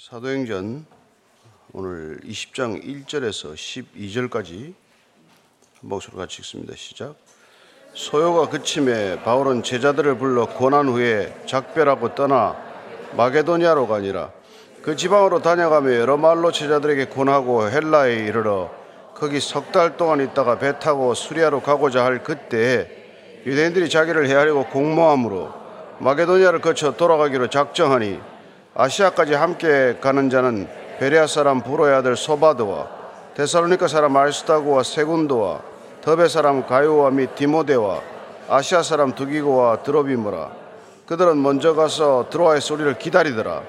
사도행전 오늘 20장 1절에서 12절까지 목소리 같이 읽습니다. 시작. 소요가 그침에 바울은 제자들을 불러 권한 후에 작별하고 떠나 마게도니아로 가니라. 그 지방으로 다녀가며 여러 말로 제자들에게 권하고 헬라에 이르러 거기 석 달 동안 있다가 배 타고 수리아로 가고자 할 그때에 유대인들이 자기를 헤아리고 공모함으로 마게도니아를 거쳐 돌아가기로 작정하니 아시아까지 함께 가는 자는 베레아 사람 부로의 아들 소바드와 데살로니카 사람 알스타고와 세군도와 더베 사람 가요와 및 디모데와 아시아 사람 두기고와 드로비무라. 그들은 먼저 가서 드로아에서 우리를 기다리더라.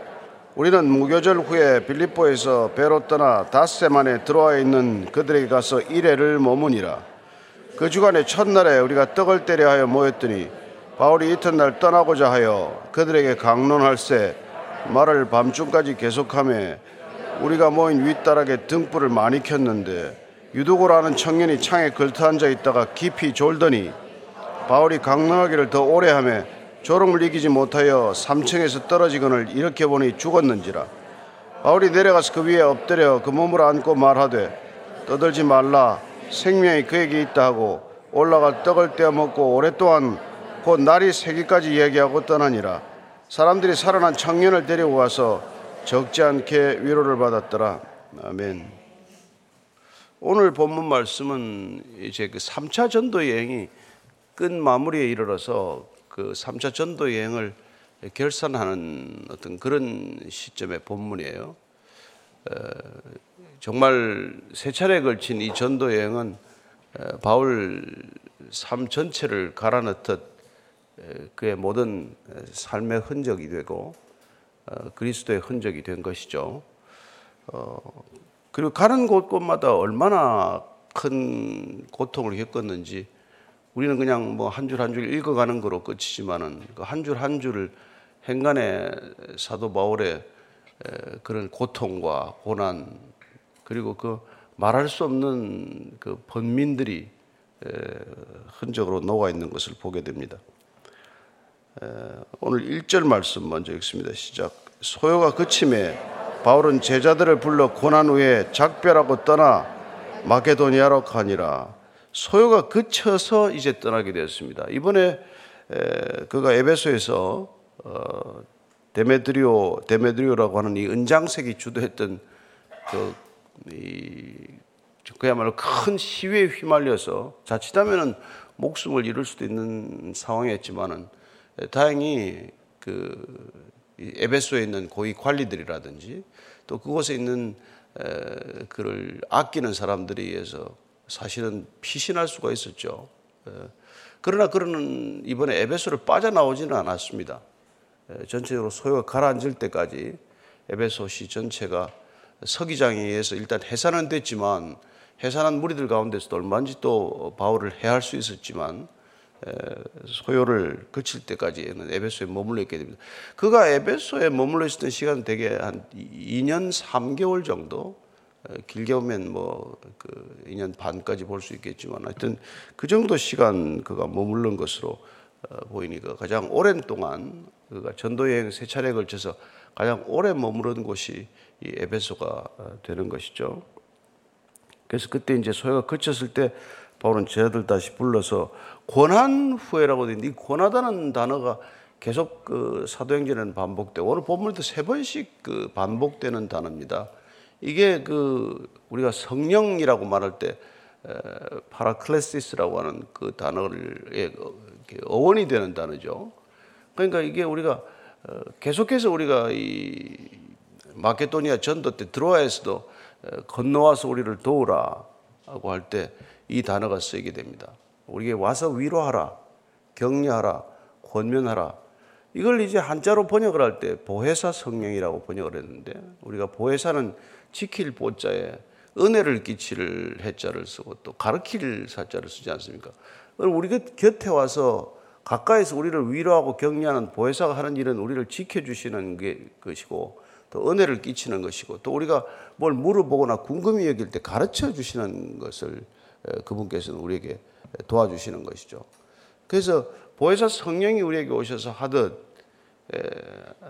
우리는 무교절 후에 빌립보에서 배로 떠나 닷새 만에 드로아에 있는 그들에게 가서 이래를 머무니라. 그 주간에 첫날에 우리가 떡을 때려 하여 모였더니 바울이 이튿날 떠나고자 하여 그들에게 강론할세 말을 밤중까지 계속하며 우리가 모인 윗다락에 등불을 많이 켰는데 유두고라는 청년이 창에 걸터 앉아 있다가 깊이 졸더니 바울이 강론하기를 더 오래 하며 졸음을 이기지 못하여 3층에서 떨어지거늘 이렇게 보니 죽었는지라. 바울이 내려가서 그 위에 엎드려 그 몸을 안고 말하되 떠들지 말라. 생명이 그에게 있다 하고 올라가 떡을 떼어 먹고 오랫동안 곧 날이 새기까지 이야기하고 떠나니라 사람들이 살아난 청년을 데리고 가서 적지 않게 위로를 받았더라. 아멘. 오늘 본문 말씀은 이제 그 3차 전도 여행이 끝 마무리에 이르러서 그 3차 전도 여행을 결산하는 어떤 그런 시점의 본문이에요. 정말 세 차례에 걸친 이 전도 여행은 바울 삶 전체를 갈아넣듯 그의 모든 삶의 흔적이 되고 어, 그리스도의 흔적이 된 것이죠. 어, 그리고 가는 곳곳마다 얼마나 큰 고통을 겪었는지 우리는 그냥 뭐 한 줄 한 줄 읽어가는 거로 끝이지만은 그 한 줄 한 줄을 행간의 사도 바울의 그런 고통과 고난 그리고 그 말할 수 없는 그 번민들이 흔적으로 녹아 있는 것을 보게 됩니다. 오늘 1절 말씀 먼저 읽습니다. 시작. 소요가 그침에 바울은 제자들을 불러 고난 후에 작별하고 떠나 마게도니아로 가니라. 소요가 그쳐서 이제 떠나게 되었습니다. 이번에 그가 에베소에서 어, 데메드리오 데메드리오라고 하는 이 은장색이 주도했던 그 이, 그야말로 큰 시위에 휘말려서 자칫하면은 목숨을 잃을 수도 있는 상황이었지만은 다행히 그 에베소에 있는 고위 관리들이라든지 또 그곳에 있는 그를 아끼는 사람들에 의해서 사실은 피신할 수가 있었죠. 그러나 그러는 이번에 에베소를 빠져나오지는 않았습니다. 전체적으로 소요가 가라앉을 때까지 에베소시 전체가 서기장에 의해서 일단 해산은 됐지만 해산한 무리들 가운데서도 얼마든지 또 바울을 해할 수 있었지만 소요를 거칠 때까지는 에베소에 머물러 있게 됩니다. 그가 에베소에 머물러 있었던 시간은 대개 한 2년 3개월 정도 길게 보면 뭐 그 2년 반까지 볼 수 있겠지만 하여튼 그 정도 시간 그가 머물른 것으로 어, 보이니까 가장 오랜 동안 그가 전도 여행 세 차례에 걸쳐서 가장 오래 머무른 곳이 이 에베소가 어, 되는 것이죠. 그래서 그때 이제 소요가 그쳤을 때 바울은 제자들 다시 불러서 권한 후에라고 되어 있는데 이 권하다는 단어가 계속 그 사도행전에는 반복되고 오늘 본문에도 세 번씩 그 반복되는 단어입니다. 이게 그 우리가 성령이라고 말할 때 παράκλησις라고 하는 그 단어를 어원이 되는 단어죠. 그러니까 이게 우리가 어, 계속해서 우리가 이 마케도니아 전도 때 드로아에서도 건너와서 우리를 도우라고 할 때 이 단어가 쓰이게 됩니다. 우리에게 와서 위로하라, 격려하라, 권면하라. 이걸 이제 한자로 번역을 할 때 보혜사 성령이라고 번역을 했는데 우리가 보혜사는 지킬 보자에 은혜를 끼칠 해자를 쓰고 또 가르칠 사자를 쓰지 않습니까? 우리 곁에 와서 가까이서 우리를 위로하고 격려하는 보혜사가 하는 일은 우리를 지켜주시는 게 것이고 또 은혜를 끼치는 것이고 또 우리가 뭘 물어보거나 궁금히 여길 때 가르쳐 주시는 것을 그분께서는 우리에게 도와주시는 것이죠. 그래서 보혜사 성령이 우리에게 오셔서 하듯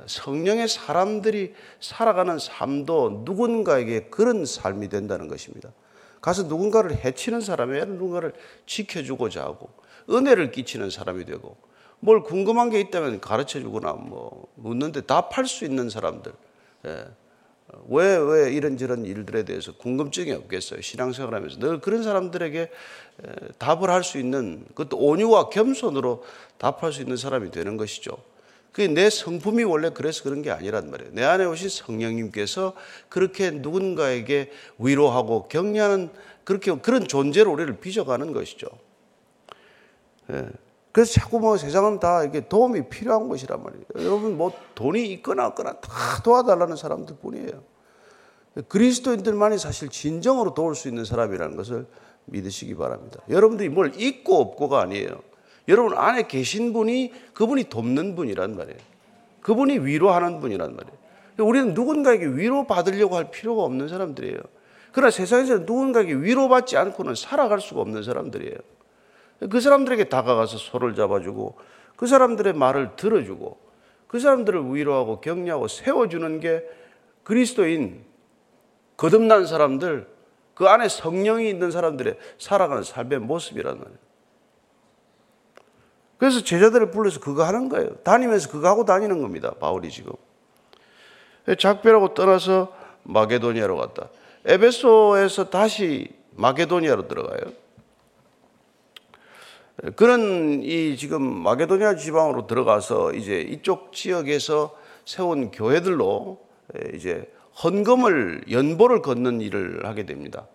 성령의 사람들이 살아가는 삶도 누군가에게 그런 삶이 된다는 것입니다. 가서 누군가를 해치는 사람이 아니라 누군가를 지켜주고자 하고 은혜를 끼치는 사람이 되고 뭘 궁금한 게 있다면 가르쳐 주거나 뭐 묻는데 답할 수 있는 사람들. 예. 왜, 왜 이런저런 일들에 대해서 궁금증이 없겠어요. 신앙생활 하면서. 늘 그런 사람들에게 답을 할 수 있는 그것도 온유와 겸손으로 답할 수 있는 사람이 되는 것이죠. 그게 내 성품이 원래 그래서 그런 게 아니란 말이에요. 내 안에 오신 성령님께서 그렇게 누군가에게 위로하고 격려하는 그렇게 그런 존재로 우리를 빚어가는 것이죠. 예. 그래서 자꾸 뭐 세상은 다 이게 도움이 필요한 것이란 말이에요. 여러분 뭐 돈이 있거나 없거나 다 도와달라는 사람들 뿐이에요. 그리스도인들만이 사실 진정으로 도울 수 있는 사람이라는 것을 믿으시기 바랍니다. 여러분들이 뭘 있고 없고가 아니에요. 여러분 안에 계신 분이 그분이 돕는 분이란 말이에요. 그분이 위로하는 분이란 말이에요. 우리는 누군가에게 위로 받으려고 할 필요가 없는 사람들이에요. 그러나 세상에서 누군가에게 위로받지 않고는 살아갈 수가 없는 사람들이에요. 그 사람들에게 다가가서 손을 잡아주고 그 사람들의 말을 들어주고 그 사람들을 위로하고 격려하고 세워주는 게 그리스도인 거듭난 사람들 그 안에 성령이 있는 사람들의 살아가는 삶의 모습이란 말이에요. 그래서 제자들을 불러서 그거 하는 거예요. 다니면서 그거 하고 다니는 겁니다. 바울이 지금. 작별하고 떠나서 마게도니아로 갔다. 에베소에서 다시 마게도니아로 들어가요. 그는 이 지금 마게도니아 지방으로 들어가서 이제 이쪽 지역에서 세운 교회들로 이제 헌금을 연보를 걷는 일을 하게 됩니다.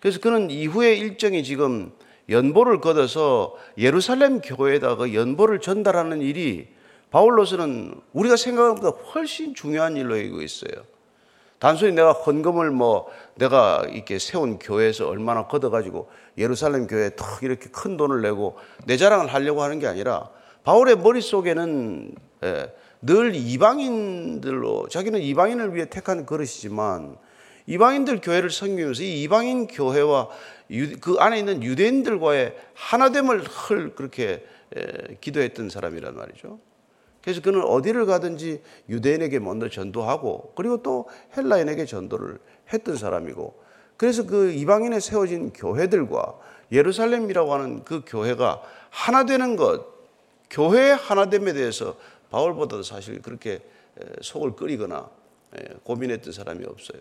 그래서 그는 이후에 일정이 지금 연보를 걷어서 예루살렘 교회에다가 연보를 전달하는 일이 바울로서는 우리가 생각하는 것보다 훨씬 중요한 일로 여기고 있어요. 단순히 내가 헌금을 뭐 내가 이렇게 세운 교회에서 얼마나 걷어가지고 예루살렘 교회에 턱 이렇게 큰 돈을 내고 내 자랑을 하려고 하는 게 아니라 바울의 머릿속에는 예, 늘 이방인들로 자기는 이방인을 위해 택한 그릇이지만 이방인들 교회를 섬기면서 이 이방인 교회와 그 안에 있는 유대인들과의 하나됨을 헐 그렇게 기도했던 사람이란 말이죠. 그래서 그는 어디를 가든지 유대인에게 먼저 전도하고 그리고 또 헬라인에게 전도를 했던 사람이고 그래서 그 이방인에 세워진 교회들과 예루살렘이라고 하는 그 교회가 하나 되는 것, 교회의 하나됨에 대해서 바울보다도 사실 그렇게 속을 끓이거나 고민했던 사람이 없어요.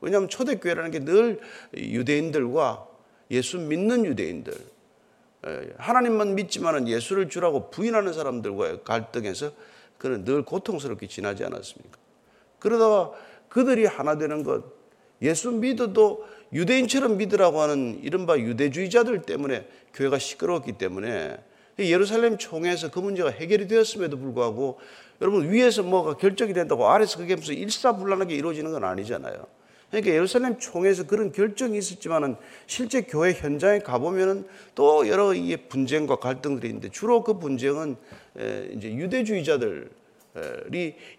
왜냐하면 초대교회라는 게 늘 유대인들과 예수 믿는 유대인들, 하나님만 믿지만은 예수를 주라고 부인하는 사람들과의 갈등에서 그는 늘 고통스럽게 지나지 않았습니까? 그러다가 그들이 하나 되는 것, 예수 믿어도 유대인처럼 믿으라고 하는 이른바 유대주의자들 때문에 교회가 시끄러웠기 때문에 예루살렘 총회에서 그 문제가 해결이 되었음에도 불구하고 여러분 위에서 뭐가 결정이 된다고 아래서 그게 무슨 일사불란하게 이루어지는 건 아니잖아요. 그러니까 예루살렘 총회에서 그런 결정이 있었지만은 실제 교회 현장에 가보면은 또 여러 이 분쟁과 갈등들이 있는데 주로 그 분쟁은 이제 유대주의자들이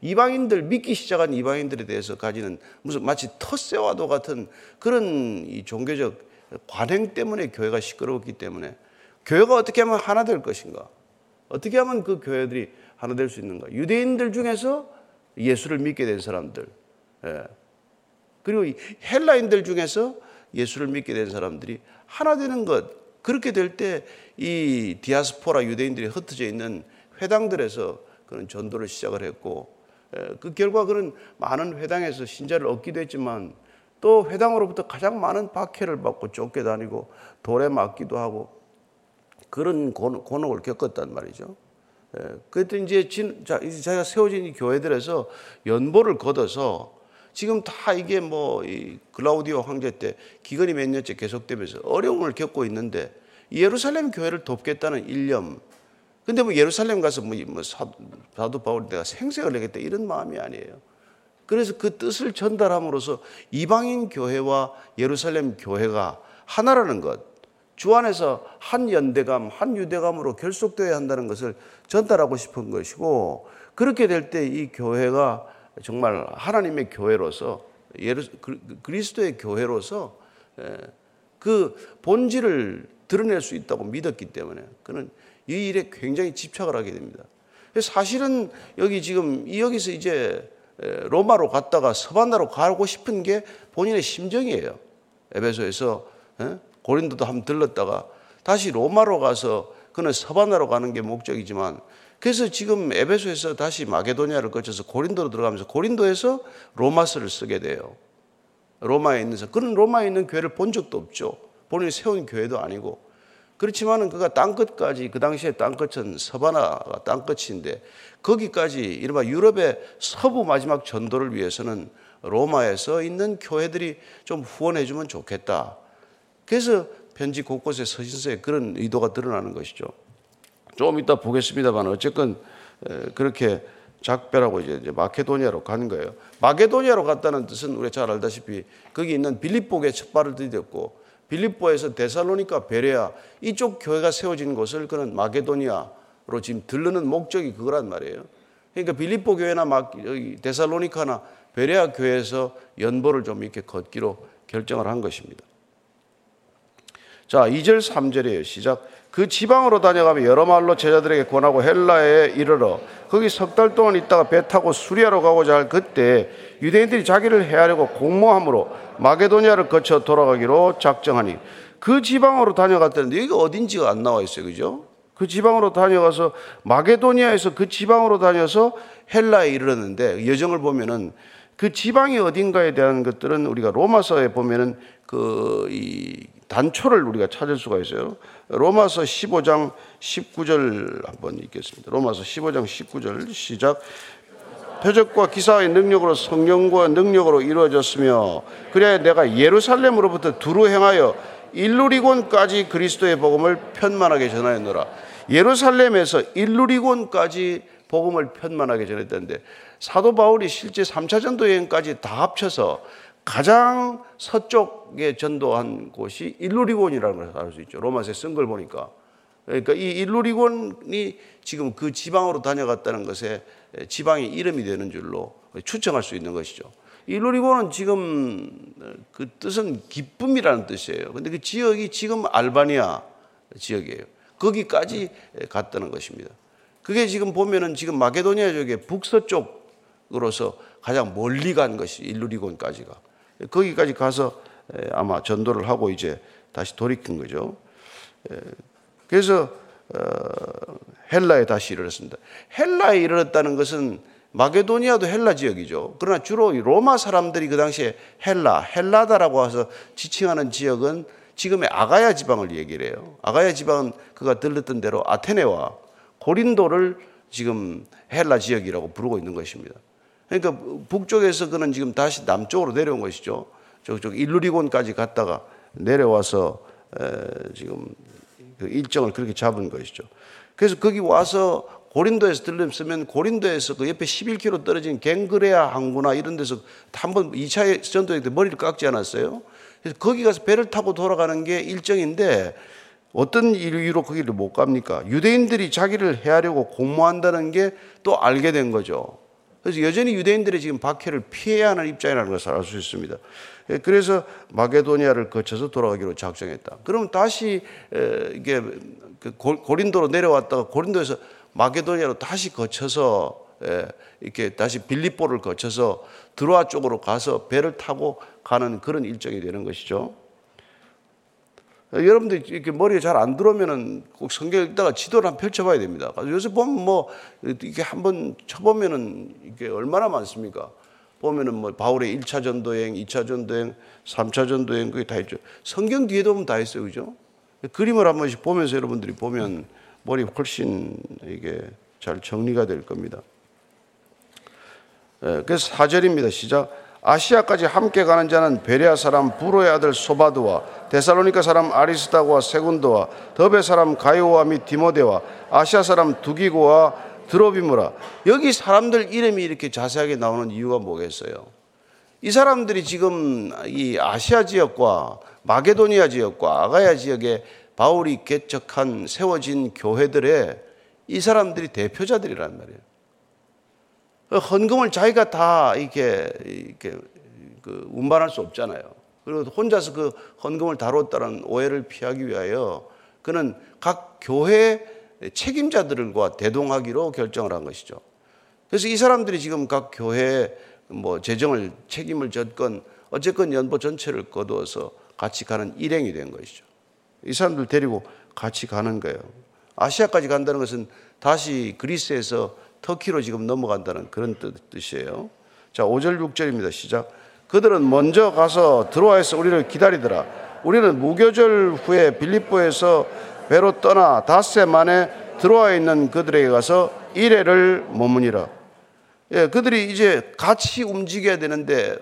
이방인들 믿기 시작한 이방인들에 대해서 가지는 무슨 마치 텃세와도 같은 그런 이 종교적 관행 때문에 교회가 시끄러웠기 때문에 교회가 어떻게 하면 하나 될 것인가? 어떻게 하면 그 교회들이 하나 될 수 있는가? 유대인들 중에서 예수를 믿게 된 사람들, 예. 그리고 헬라인들 중에서 예수를 믿게 된 사람들이 하나 되는 것 그렇게 될 때 이 디아스포라 유대인들이 흩어져 있는 회당들에서 그런 전도를 시작을 했고 그 결과 그런 많은 회당에서 신자를 얻기도 했지만 또 회당으로부터 가장 많은 박해를 받고 쫓겨다니고 돌에 맞기도 하고 그런 곤혹을 겪었단 말이죠. 그때 이제 자기가 세워진 이 교회들에서 연보를 걷어서 지금 다 이게 뭐 글라우디오 황제 때 기근이 몇 년째 계속되면서 어려움을 겪고 있는데 예루살렘 교회를 돕겠다는 일념. 근데 뭐 예루살렘 가서 뭐, 뭐 사도 바울 내가 생색을 내겠다 이런 마음이 아니에요. 그래서 그 뜻을 전달함으로써 이방인 교회와 예루살렘 교회가 하나라는 것, 주 안에서 한 연대감, 한 유대감으로 결속되어야 한다는 것을 전달하고 싶은 것이고, 그렇게 될 때 이 교회가 정말 하나님의 교회로서 예루, 그리스도의 교회로서 예, 그 본질을 드러낼 수 있다고 믿었기 때문에 그는 이 일에 굉장히 집착을 하게 됩니다. 사실은 여기 지금 이 여기서 이제 로마로 갔다가 서바나로 가고 싶은 게 본인의 심정이에요. 에베소에서 고린도도 한번 들렀다가 다시 로마로 가서 그는 서바나로 가는 게 목적이지만 그래서 지금 에베소에서 다시 마게도니아를 거쳐서 고린도로 들어가면서 고린도에서 로마서를 쓰게 돼요. 로마에 있는 그는 로마에 있는 교회를 본 적도 없죠. 본인이 세운 교회도 아니고 그렇지만은 그가 땅끝까지 그 당시에 땅끝은 서바나가 땅끝인데 거기까지 이른바 유럽의 서부 마지막 전도를 위해서는 로마에서 있는 교회들이 좀 후원해 주면 좋겠다. 그래서 편지 곳곳에 서신서에 그런 의도가 드러나는 것이죠. 좀 이따 보겠습니다만 어쨌건 그렇게 작별하고 이제 마케도니아로 가는 거예요. 마케도니아로 갔다는 뜻은 우리가 잘 알다시피 거기 있는 빌립보에 첫 발을 디뎠고 빌립보에서 데살로니카 베레아 이쪽 교회가 세워진 곳을 그는 마게도니아로 지금 들르는 목적이 그거란 말이에요. 그러니까 빌립보 교회나 데살로니카나 베레아 교회에서 연보를 좀 이렇게 걷기로 결정을 한 것입니다. 자, 2절 3절이에요. 시작. 그 지방으로 다녀가며 여러 말로 제자들에게 권하고 헬라에 이르러 거기 석 달 동안 있다가 배 타고 수리아로 가고자 할 그때 유대인들이 자기를 해하려고 공모함으로 마게도니아를 거쳐 돌아가기로 작정하니 그 지방으로 다녀갔다는데 여기 어딘지가 안 나와 있어요. 그죠? 그 지방으로 다녀가서 마게도니아에서 그 지방으로 다녀서 헬라에 이르렀는데 여정을 보면은 그 지방이 어딘가에 대한 것들은 우리가 로마서에 보면은 그 이 단초를 우리가 찾을 수가 있어요. 로마서 15장 19절 한번 읽겠습니다. 로마서 15장 19절 시작. 표적과 기사의 능력으로 성령과 능력으로 이루어졌으며 그래야 내가 예루살렘으로부터 두루 행하여 일루리곤까지 그리스도의 복음을 편만하게 전하였노라. 예루살렘에서 일루리곤까지 복음을 편만하게 전했다는데 사도 바울이 실제 3차 전도 여행까지 다 합쳐서 가장 서쪽에 전도한 곳이 일루리곤이라는 것을 알수 있죠. 로마서에 쓴 걸 보니까. 그러니까 이 일루리곤이 지금 그 지방으로 다녀갔다는 것에 지방의 이름이 되는 줄로 추정할 수 있는 것이죠. 일루리곤은 지금 그 뜻은 기쁨이라는 뜻이에요. 근데 그 지역이 지금 알바니아 지역이에요. 거기까지 갔다는 것입니다. 그게 지금 보면은 지금 마게도니아 쪽의 북서쪽 으로서 가장 멀리 간 것이 일루리곤까지가. 거기까지 가서 아마 전도를 하고 이제 다시 돌이킨 거죠. 그래서 어, 헬라에 다시 이르렀습니다. 헬라에 이르렀다는 것은 마게도니아도 헬라 지역이죠. 그러나 주로 로마 사람들이 그 당시에 헬라, 헬라다라고 해서 지칭하는 지역은 지금의 아가야 지방을 얘기를 해요. 아가야 지방은 그가 들렸던 대로 아테네와 고린도를 지금 헬라 지역이라고 부르고 있는 것입니다. 그러니까 북쪽에서 그는 지금 다시 남쪽으로 내려온 것이죠. 저쪽 일루리곤까지 갔다가 내려와서 지금 그 일정을 그렇게 잡은 것이죠. 그래서 거기 와서 고린도에서 들렸으면 고린도에서 그 옆에 11km 떨어진 갱그레아 항구나 이런 데서 한 번 2차 전도에 머리를 깎지 않았어요. 그래서 거기 가서 배를 타고 돌아가는 게 일정인데 어떤 이유로 거기를 못 갑니까? 유대인들이 자기를 해하려고 공모한다는 게 또 알게 된 거죠. 그래서 여전히 유대인들이 지금 박해를 피해야 하는 입장이라는 것을 알 수 있습니다. 예, 그래서 마게도니아를 거쳐서 돌아가기로 작정했다. 그럼 다시 이게 그 고린도로 내려왔다가 고린도에서 마게도니아로 다시 거쳐서 이렇게 다시 빌립보를 거쳐서 드로아 쪽으로 가서 배를 타고 가는 그런 일정이 되는 것이죠. 여러분들 이렇게 머리에 잘 안 들어오면은 꼭 성경 읽다가 지도를 한번 펼쳐봐야 됩니다. 요새 보면 뭐 이게 한번 쳐보면은 이게 얼마나 많습니까? 보면은 뭐 바울의 1차 전도행, 2차 전도행, 3차 전도행 그게 다 있죠. 성경 뒤에도 보면 다 있어요, 그죠? 그림을 한 번씩 보면서 여러분들이 보면 머리 훨씬 이게 잘 정리가 될 겁니다. 예, 그래서 4절입니다. 시작. 아시아까지 함께 가는 자는 베레아 사람 부로의 아들 소바드와 데살로니카 사람 아리스타고와 세군도와 더베 사람 가이오와 및 디모데와 아시아 사람 두기고와 드로비무라 여기 사람들 이름이 이렇게 자세하게 나오는 이유가 뭐겠어요? 이 사람들이 지금 이 아시아 지역과 마게도니아 지역과 아가야 지역에 바울이 개척한 세워진 교회들의 이 사람들이 대표자들이란 말이에요. 헌금을 자기가 다 이렇게, 이렇게 그 운반할 수 없잖아요. 그리고 혼자서 그 헌금을 다뤘다는 오해를 피하기 위하여 그는 각 교회 책임자들과 대동하기로 결정을 한 것이죠. 그래서 이 사람들이 지금 각 교회 뭐 재정을 책임을 졌건 어쨌건 연보 전체를 거두어서 같이 가는 일행이 된 것이죠. 이 사람들 데리고 같이 가는 거예요. 아시아까지 간다는 것은 다시 그리스에서 터키로 지금 넘어간다는 그런 뜻이에요. 자, 5절 6절입니다. 시작. 그들은 먼저 가서 들어와서 우리를 기다리더라. 우리는 무교절 후에 빌립보에서 배로 떠나 닷새 만에 들어와 있는 그들에게 가서 이래를 머무니라. 예, 그들이 이제 같이 움직여야 되는데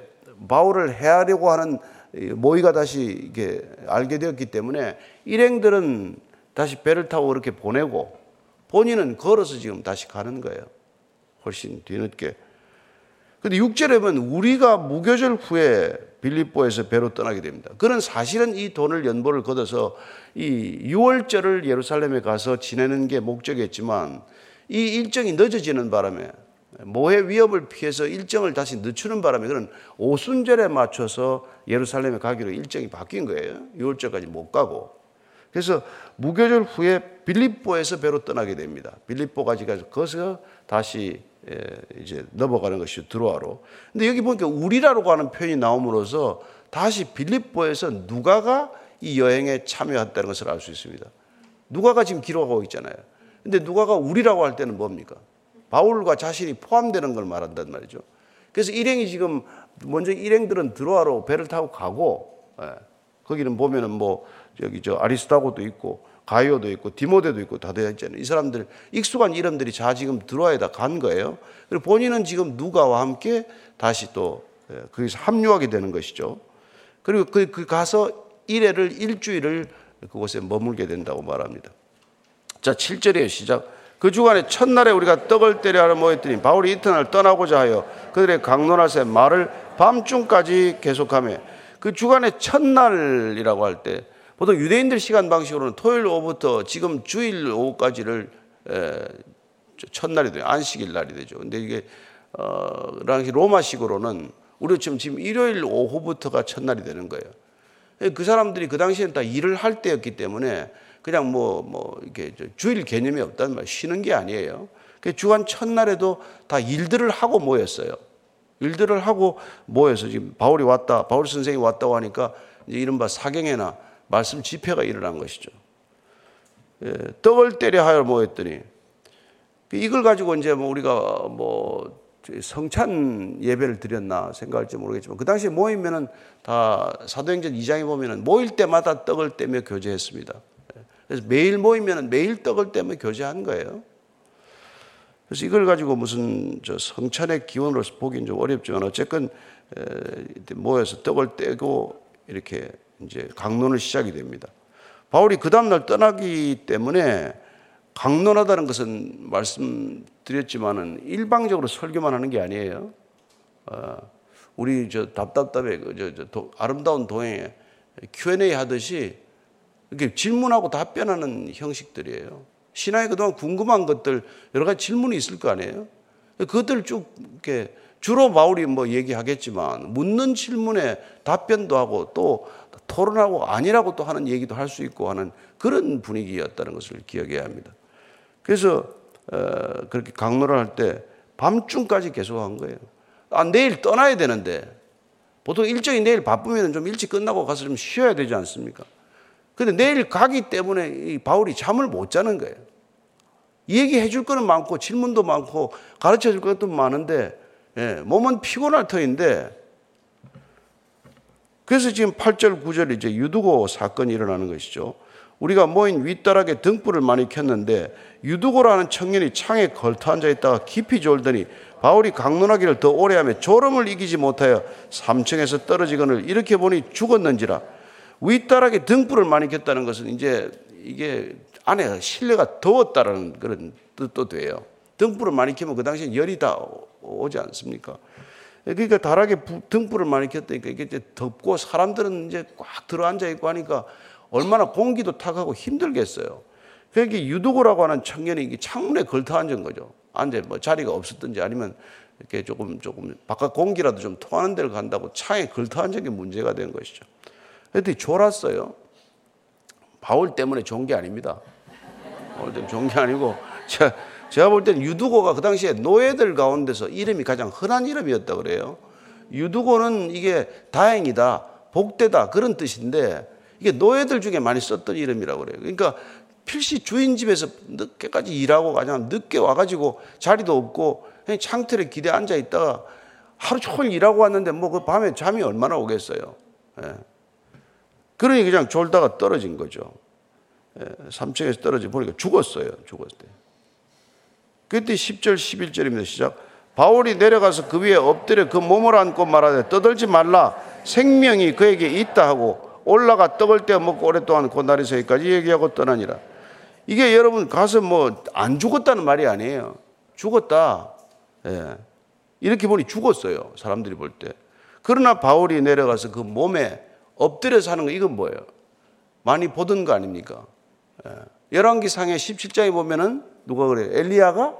바울을 해하려고 하는 모의가 다시 이게 알게 되었기 때문에 일행들은 다시 배를 타고 그렇게 보내고 본인은 걸어서 지금 다시 가는 거예요. 훨씬 뒤늦게. 근데 6절에 보면 우리가 무교절 후에 빌립보에서 배로 떠나게 됩니다. 그는 사실은 이 돈을 연보를 걷어서 이 6월절을 예루살렘에 가서 지내는 게 목적이었지만 이 일정이 늦어지는 바람에 모해 위협을 피해서 일정을 다시 늦추는 바람에 그런 오순절에 맞춰서 예루살렘에 가기로 일정이 바뀐 거예요. 6월절까지 못 가고. 그래서 무교절 후에 빌립보에서 배로 떠나게 됩니다. 빌립보까지 가서 거기서 다시 이제 넘어가는 것이 들어와로. 근데 여기 보니까 우리라고 하는 표현이 나옴으로써 다시 빌립보에서 누가가 이 여행에 참여했다는 것을 알 수 있습니다. 누가가 지금 기록하고 있잖아요. 근데 누가가 우리라고 할 때는 뭡니까? 바울과 자신이 포함되는 걸 말한단 말이죠. 그래서 일행이 지금 먼저 일행들은 들어와로 배를 타고 가고 예, 거기는 보면은 뭐 여기 저 아리스타고도 있고 가이오도 있고 디모데도 있고 다 되어 있잖아요. 이 사람들 익숙한 이름들이 다 지금 들어와야 간 거예요. 그리고 본인은 지금 누가와 함께 다시 또 예, 거기서 합류하게 되는 것이죠. 그리고 그, 그 가서 일회를 일주일을 그곳에 머물게 된다고 말합니다. 자, 7절에 시작. 그 주간에 첫날에 우리가 떡을 때려 하러 모였더니 바울이 이튿날 떠나고자 하여 그들의 강론하세 말을 밤중까지 계속하며 그 주간의 첫날이라고 할 때 보통 유대인들 시간 방식으로는 토요일 오후부터 지금 주일 오후까지를 첫날이 돼요. 안식일 날이 되죠. 근데 이게 어, 로마식으로는 우리 지금 지금 일요일 오후부터가 첫날이 되는 거예요. 그 사람들이 그 당시에는 다 일을 할 때였기 때문에 그냥 뭐, 뭐, 이렇게 주일 개념이 없단 말, 쉬는 게 아니에요. 그 주간 첫날에도 다 일들을 하고 모였어요. 일들을 하고 모여서 지금 바울이 왔다, 바울 선생이 왔다고 하니까 이제 이른바 사경회나 말씀 집회가 일어난 것이죠. 예, 떡을 때려 하여 모였더니 이걸 가지고 이제 뭐 우리가 뭐 성찬 예배를 드렸나 생각할지 모르겠지만 그 당시에 모이면은 다 사도행전 2장에 보면은 모일 때마다 떡을 떼며 교제했습니다. 예, 그래서 매일 모이면은 매일 떡을 떼며 교제한 거예요. 그래서 이걸 가지고 무슨 저 성찬의 기원으로서 보기는 좀 어렵지만 어쨌건 모여서 떡을 떼고 이렇게 이제 강론을 시작이 됩니다. 바울이 그 다음날 떠나기 때문에 강론하다는 것은 말씀드렸지만은 일방적으로 설교만 하는 게 아니에요. 어, 우리 저 답답답해 그 저, 저 도, 아름다운 도행에 Q&A 하듯이 이렇게 질문하고 답변하는 형식들이에요. 신앙에 그동안 궁금한 것들 여러 가지 질문이 있을 거 아니에요. 그것들 쭉 이렇게 주로 바울이 뭐 얘기하겠지만 묻는 질문에 답변도 하고 또 토론하고 아니라고 또 하는 얘기도 할 수 있고 하는 그런 분위기였다는 것을 기억해야 합니다. 그래서 어, 그렇게 강론을 할 때 밤중까지 계속한 거예요. 아 내일 떠나야 되는데 보통 일정이 내일 바쁘면 좀 일찍 끝나고 가서 좀 쉬어야 되지 않습니까? 근데 내일 가기 때문에 이 바울이 잠을 못 자는 거예요. 얘기해 줄 거는 많고 질문도 많고 가르쳐 줄 것도 많은데 예, 몸은 피곤할 터인데 그래서 지금 8절, 9절 이제 유두고 사건이 일어나는 것이죠. 우리가 모인 윗다락에 등불을 많이 켰는데 유두고라는 청년이 창에 걸터 앉아 있다가 깊이 졸더니 바울이 강론하기를 더 오래 하며 졸음을 이기지 못하여 3층에서 떨어지거늘 이렇게 보니 죽었는지라 윗다락에 등불을 많이 켰다는 것은 이제 이게 안에 실내가 더웠다는 그런 뜻도 돼요. 등불을 많이 켜면 그 당시에 열이 다 오지 않습니까? 그러니까 다락에 등불을 많이 켰다니까 이게 이제 덥고 사람들은 이제 꽉 들어 앉아 있고 하니까 얼마나 공기도 탁하고 힘들겠어요. 그러니까 유두고라고 하는 청년이 창문에 걸터 앉은 거죠. 앉아 뭐 자리가 없었든지 아니면 이렇게 조금 조금 바깥 공기라도 좀 통하는 데를 간다고 창에 걸터 앉은 게 문제가 된 것이죠. 그랬더니 졸았어요. 바울 때문에 좋은 게 아닙니다. 오래된 좋은 게 아니고 제가, 제가 볼 때는 유두고가 그 당시에 노예들 가운데서 이름이 가장 흔한 이름이었다 그래요. 유두고는 이게 다행이다, 복되다 그런 뜻인데 이게 노예들 중에 많이 썼던 이름이라고 그래요. 그러니까 필시 주인 집에서 늦게까지 일하고 가장 늦게 와가지고 자리도 없고 그냥 창틀에 기대 앉아 있다가 하루 종일 일하고 왔는데 뭐 그 밤에 잠이 얼마나 오겠어요. 예. 그러니 그냥 졸다가 떨어진 거죠. 예. 3층에서 떨어져 보니까 죽었어요. 죽었을 때. 그때 10절, 11절입니다. 시작. 바울이 내려가서 그 위에 엎드려 그 몸을 안고 말하되 떠들지 말라. 생명이 그에게 있다 하고 올라가 떡을 떼어 먹고 오랫동안 고나리 서기까지 얘기하고 떠나니라. 이게 여러분 가서 뭐 안 죽었다는 말이 아니에요. 죽었다. 예. 이렇게 보니 죽었어요. 사람들이 볼 때. 그러나 바울이 내려가서 그 몸에 엎드려 사는 거 이건 뭐예요? 많이 보던 거 아닙니까? 예. 열왕기 상의 17장에 보면은 누가 그래요? 엘리야가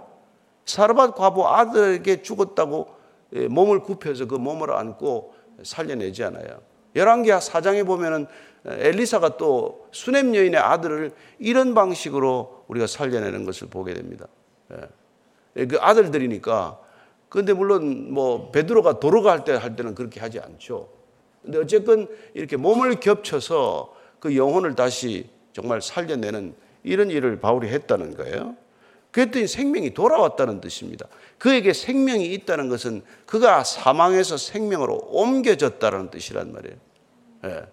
사르밧 과부 아들에게 죽었다고 예, 몸을 굽혀서 그 몸을 안고 살려내지 않아요. 열왕기하 4장에 보면은 엘리사가 또 수넴 여인의 아들을 이런 방식으로 우리가 살려내는 것을 보게 됩니다. 예. 그 아들들이니까. 근데 물론 뭐 베드로가 도로가 할 때 할 때는 그렇게 하지 않죠. 근데 어쨌건 이렇게 몸을 겹쳐서 그 영혼을 다시 정말 살려내는 이런 일을 바울이 했다는 거예요. 그랬더니 생명이 돌아왔다는 뜻입니다. 그에게 생명이 있다는 것은 그가 사망에서 생명으로 옮겨졌다는 뜻이란 말이에요. 예.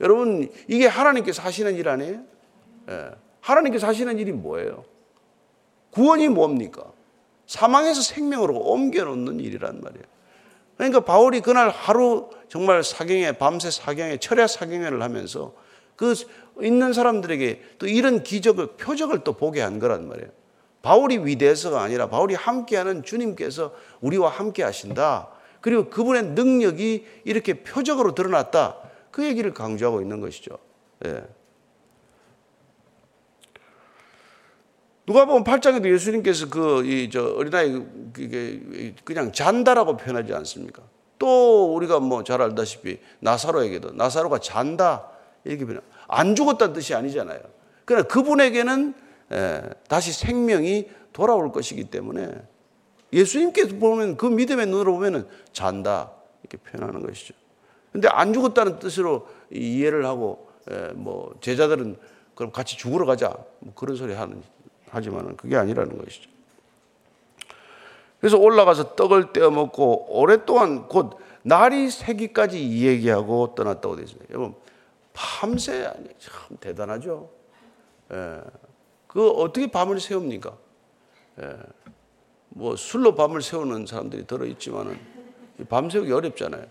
여러분, 이게 하나님께서 하시는 일 아니에요? 예. 하나님께서 하시는 일이 뭐예요? 구원이 뭡니까? 사망에서 생명으로 옮겨놓는 일이란 말이에요. 그러니까 바울이 그날 하루 정말 사경에, 밤새 사경에, 철야 사경회를 하면서 그 있는 사람들에게 또 이런 기적을, 표적을 또 보게 한 거란 말이에요. 바울이 위대해서가 아니라 바울이 함께하는 주님께서 우리와 함께 하신다. 그리고 그분의 능력이 이렇게 표적으로 드러났다. 그 얘기를 강조하고 있는 것이죠. 예. 누가 보면 8장에도 예수님께서 그, 이, 저, 어린아이, 그게 그냥 잔다라고 표현하지 않습니까? 또 우리가 뭐 잘 알다시피 나사로에게도 나사로가 잔다. 이렇게 표현. 안 죽었다는 뜻이 아니잖아요. 그러나 그분에게는 에, 다시 생명이 돌아올 것이기 때문에 예수님께서 보면 그 믿음의 눈으로 보면은 잔다. 이렇게 표현하는 것이죠. 근데 안 죽었다는 뜻으로 이해를 하고 에, 뭐 제자들은 그럼 같이 죽으러 가자. 뭐 그런 소리 하는 하지만은 그게 아니라는 것이죠. 그래서 올라가서 떡을 떼어 먹고 오랫동안 곧 날이 새기까지 얘기하고 떠났다고 되어 있습니다. 여러분 밤새 참 대단하죠. 예. 그 어떻게 밤을 세웁니까? 예. 뭐 술로 밤을 세우는 사람들이 들어 있지만은 밤 새우기 어렵잖아요.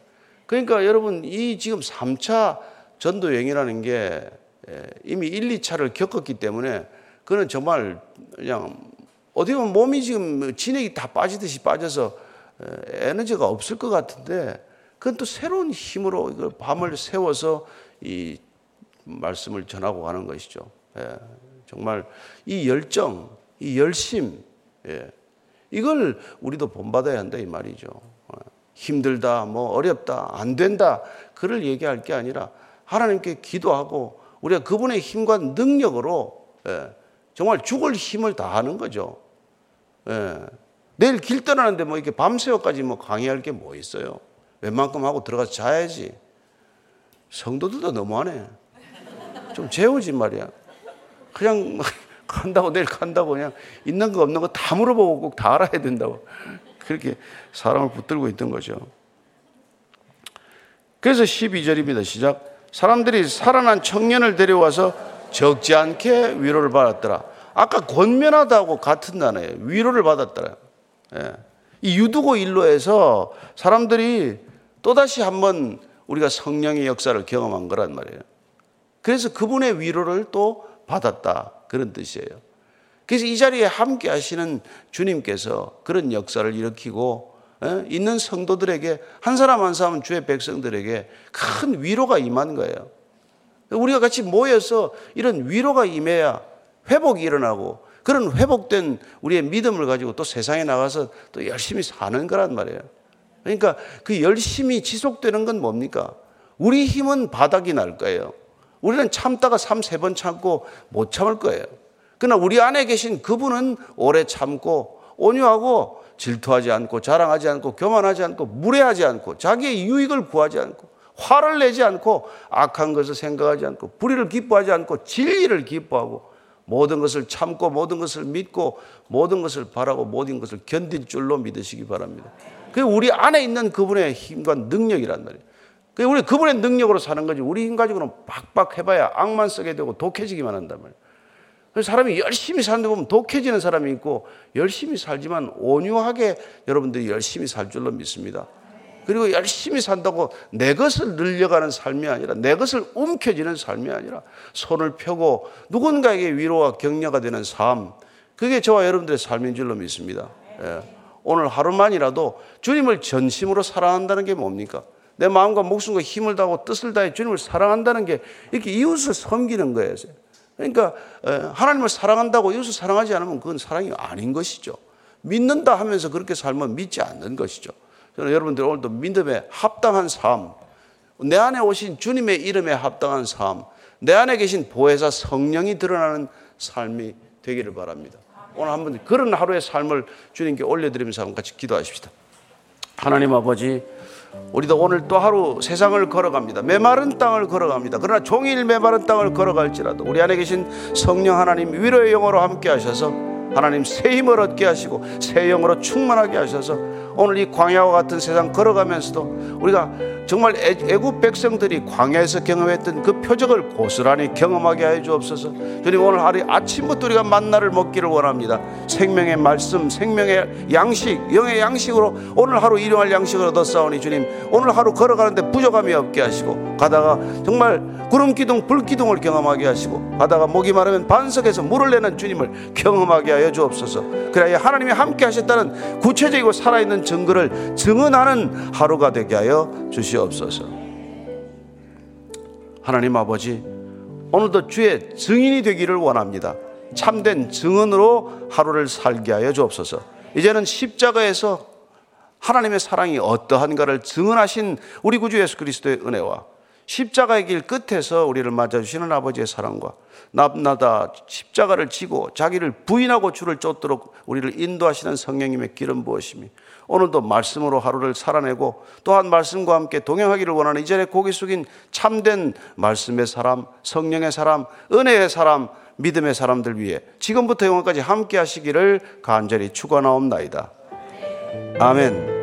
그러니까 여러분 이 지금 3차 전도 여행이라는 게 예, 이미 1, 2차를 겪었기 때문에 그는 정말 그냥 어디 보면 몸이 지금 진액이 다 빠지듯이 빠져서 에너지가 없을 것 같은데 그건 또 새로운 힘으로 이걸 밤을 세워서 이 말씀을 전하고 가는 것이죠. 예, 정말 이 열정, 이 열심, 예, 이걸 우리도 본받아야 한다 이 말이죠. 어, 힘들다, 뭐 어렵다, 안 된다, 그를 얘기할 게 아니라 하나님께 기도하고 우리가 그분의 힘과 능력으로 예, 정말 죽을 힘을 다하는 거죠. 예. 내일 길 떠나는데 뭐 이렇게 밤새워까지 뭐 강의할 게 뭐 있어요? 웬만큼 하고 들어가서 자야지. 성도들도 너무하네. 좀 재우지 말이야. 그냥 간다고 내일 간다고 그냥 있는 거 없는 거 다 물어보고 꼭 다 알아야 된다고. 그렇게 사람을 붙들고 있던 거죠. 그래서 12절입니다. 시작. 사람들이 살아난 청년을 데려와서 적지 않게 위로를 받았더라. 아까 권면하다고 같은 단어예요. 위로를 받았더라. 예. 이 유두고 일로에서 사람들이 또다시 한번 우리가 성령의 역사를 경험한 거란 말이에요. 그래서 그분의 위로를 또 받았다. 그런 뜻이에요. 그래서 이 자리에 함께 하시는 주님께서 그런 역사를 일으키고 예? 있는 성도들에게 한 사람 한 사람 주의 백성들에게 큰 위로가 임한 거예요. 우리가 같이 모여서 이런 위로가 임해야 회복이 일어나고 그런 회복된 우리의 믿음을 가지고 또 세상에 나가서 또 열심히 사는 거란 말이에요. 그러니까 그 열심히 지속되는 건 뭡니까? 우리 힘은 바닥이 날 거예요. 우리는 참다가 3, 3번 참고 못 참을 거예요. 그러나 우리 안에 계신 그분은 오래 참고 온유하고 질투하지 않고 자랑하지 않고 교만하지 않고 무례하지 않고 자기의 유익을 구하지 않고 화를 내지 않고 악한 것을 생각하지 않고 불의를 기뻐하지 않고 진리를 기뻐하고 모든 것을 참고 모든 것을 믿고 모든 것을 바라고 모든 것을 견딜 줄로 믿으시기 바랍니다. 그게 우리 안에 있는 그분의 힘과 능력이란 말이에요. 그 우리 그분의 능력으로 사는 거지 우리 힘 가지고는 박박 해봐야 악만 쓰게 되고 독해지기만 한단 말이에요. 사람이 열심히 사는데 보면 독해지는 사람이 있고 열심히 살지만 온유하게 여러분들이 열심히 살 줄로 믿습니다. 그리고 열심히 산다고 내 것을 늘려가는 삶이 아니라 내 것을 움켜쥐는 삶이 아니라 손을 펴고 누군가에게 위로와 격려가 되는 삶. 그게 저와 여러분들의 삶인 줄로 믿습니다. 예. 오늘 하루만이라도 주님을 전심으로 사랑한다는 게 뭡니까? 내 마음과 목숨과 힘을 다하고 뜻을 다해 주님을 사랑한다는 게 이렇게 이웃을 섬기는 거예요. 그러니까 하나님을 사랑한다고 이웃을 사랑하지 않으면 그건 사랑이 아닌 것이죠. 믿는다 하면서 그렇게 살면 믿지 않는 것이죠. 저는 여러분들 오늘도 믿음에 합당한 삶, 내 안에 오신 주님의 이름에 합당한 삶, 내 안에 계신 보혜사 성령이 드러나는 삶이 되기를 바랍니다. 오늘 한번 그런 하루의 삶을 주님께 올려드리면서 같이 기도하십시다. 하나님 아버지, 우리도 오늘 또 하루 세상을 걸어갑니다. 메마른 땅을 걸어갑니다. 그러나 종일 메마른 땅을 걸어갈지라도 우리 안에 계신 성령 하나님 위로의 영으로 함께 하셔서 하나님 새 힘을 얻게 하시고 새 영으로 충만하게 하셔서 오늘 이 광야와 같은 세상 걸어가면서도 우리가 정말 애국 백성들이 광야에서 경험했던 그 표적을 고스란히 경험하게 해 주옵소서. 주님 오늘 하루 아침부터 우리가 만나를 먹기를 원합니다. 생명의 말씀, 생명의 양식, 영의 양식으로 오늘 하루 일용할 양식을 얻었사오니 주님 오늘 하루 걸어가는데 부족함이 없게 하시고 가다가 정말 구름 기둥, 불 기둥을 경험하게 하시고 가다가 목이 마르면 반석에서 물을 내는 주님을 경험하게 하여 주옵소서. 그래야 하나님이 함께 하셨다는 구체적이고 살아있는 증거를 증언하는 하루가 되게 하여 주시옵소서. 하나님 아버지, 오늘도 주의 증인이 되기를 원합니다. 참된 증언으로 하루를 살게 하여 주옵소서. 이제는 십자가에서 하나님의 사랑이 어떠한가를 증언하신 우리 구주 예수 그리스도의 은혜와 십자가의 길 끝에서 우리를 맞아주시는 아버지의 사랑과 남나다 십자가를 지고 자기를 부인하고 주를 쫓도록 우리를 인도하시는 성령님의 기름 부으심이 오늘도 말씀으로 하루를 살아내고 또한 말씀과 함께 동행하기를 원하는 이전에 고개 숙인 참된 말씀의 사람, 성령의 사람, 은혜의 사람, 믿음의 사람들 위해 지금부터 영원까지 함께 하시기를 간절히 축원하옵나이다. 아멘.